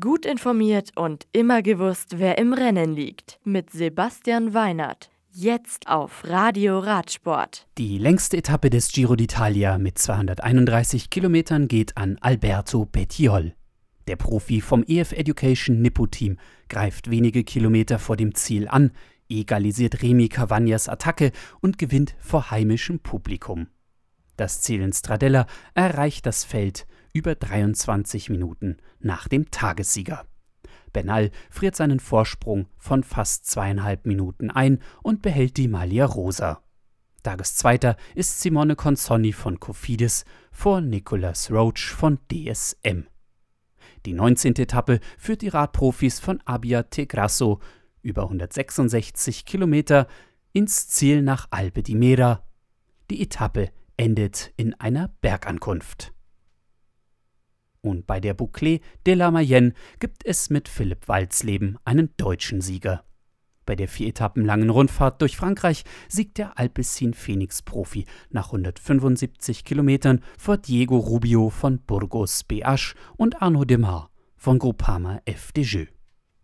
Gut informiert und immer gewusst, wer im Rennen liegt. Mit Sebastian Weinert. Jetzt auf Radio Radsport. Die längste Etappe des Giro d'Italia mit 231 Kilometern geht an Alberto Bettiol. Der Profi vom EF Education Nippo Team greift wenige Kilometer vor dem Ziel an, egalisiert Remy Cavagnas Attacke und gewinnt vor heimischem Publikum. Das Ziel in Stradella erreicht das Feld über 23 Minuten nach dem Tagessieger. Benal friert seinen Vorsprung von fast zweieinhalb Minuten ein und behält die Maglia Rosa. Tageszweiter ist Simone Consonni von Cofidis vor Nicolas Roach von DSM. Die 19. Etappe führt die Radprofis von Abia Tegrasso über 166 Kilometer ins Ziel nach Alpe di Mera. Die Etappe endet in einer Bergankunft. Und bei der Boucle de la Mayenne gibt es mit Philipp Walzleben einen deutschen Sieger. Bei der vier Etappen langen Rundfahrt durch Frankreich siegt der Alpecin Phoenix Profi nach 175 Kilometern vor Diego Rubio von Burgos BH und Arnaud Demar von Groupama FDJ.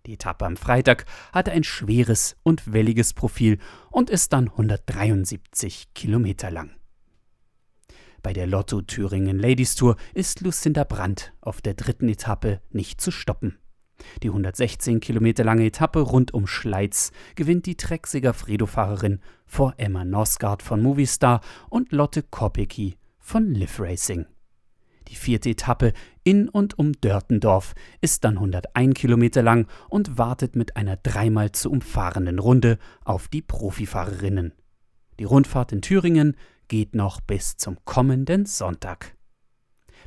Die Etappe am Freitag hatte ein schweres und welliges Profil und ist dann 173 Kilometer lang. Bei der Lotto Thüringen Ladies Tour ist Lucinda Brandt auf der dritten Etappe nicht zu stoppen. Die 116 Kilometer lange Etappe rund um Schleiz gewinnt die Trexiger Fredo-Fahrerin vor Emma Nosgard von Movistar und Lotte Kopecky von Liv Racing. Die vierte Etappe in und um Dörtendorf ist dann 101 Kilometer lang und wartet mit einer dreimal zu umfahrenden Runde auf die Profifahrerinnen. Die Rundfahrt in Thüringen geht noch bis zum kommenden Sonntag.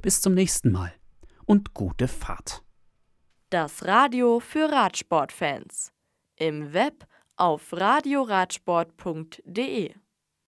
Bis zum nächsten Mal und gute Fahrt. Das Radio für Radsportfans. Im Web auf radioradsport.de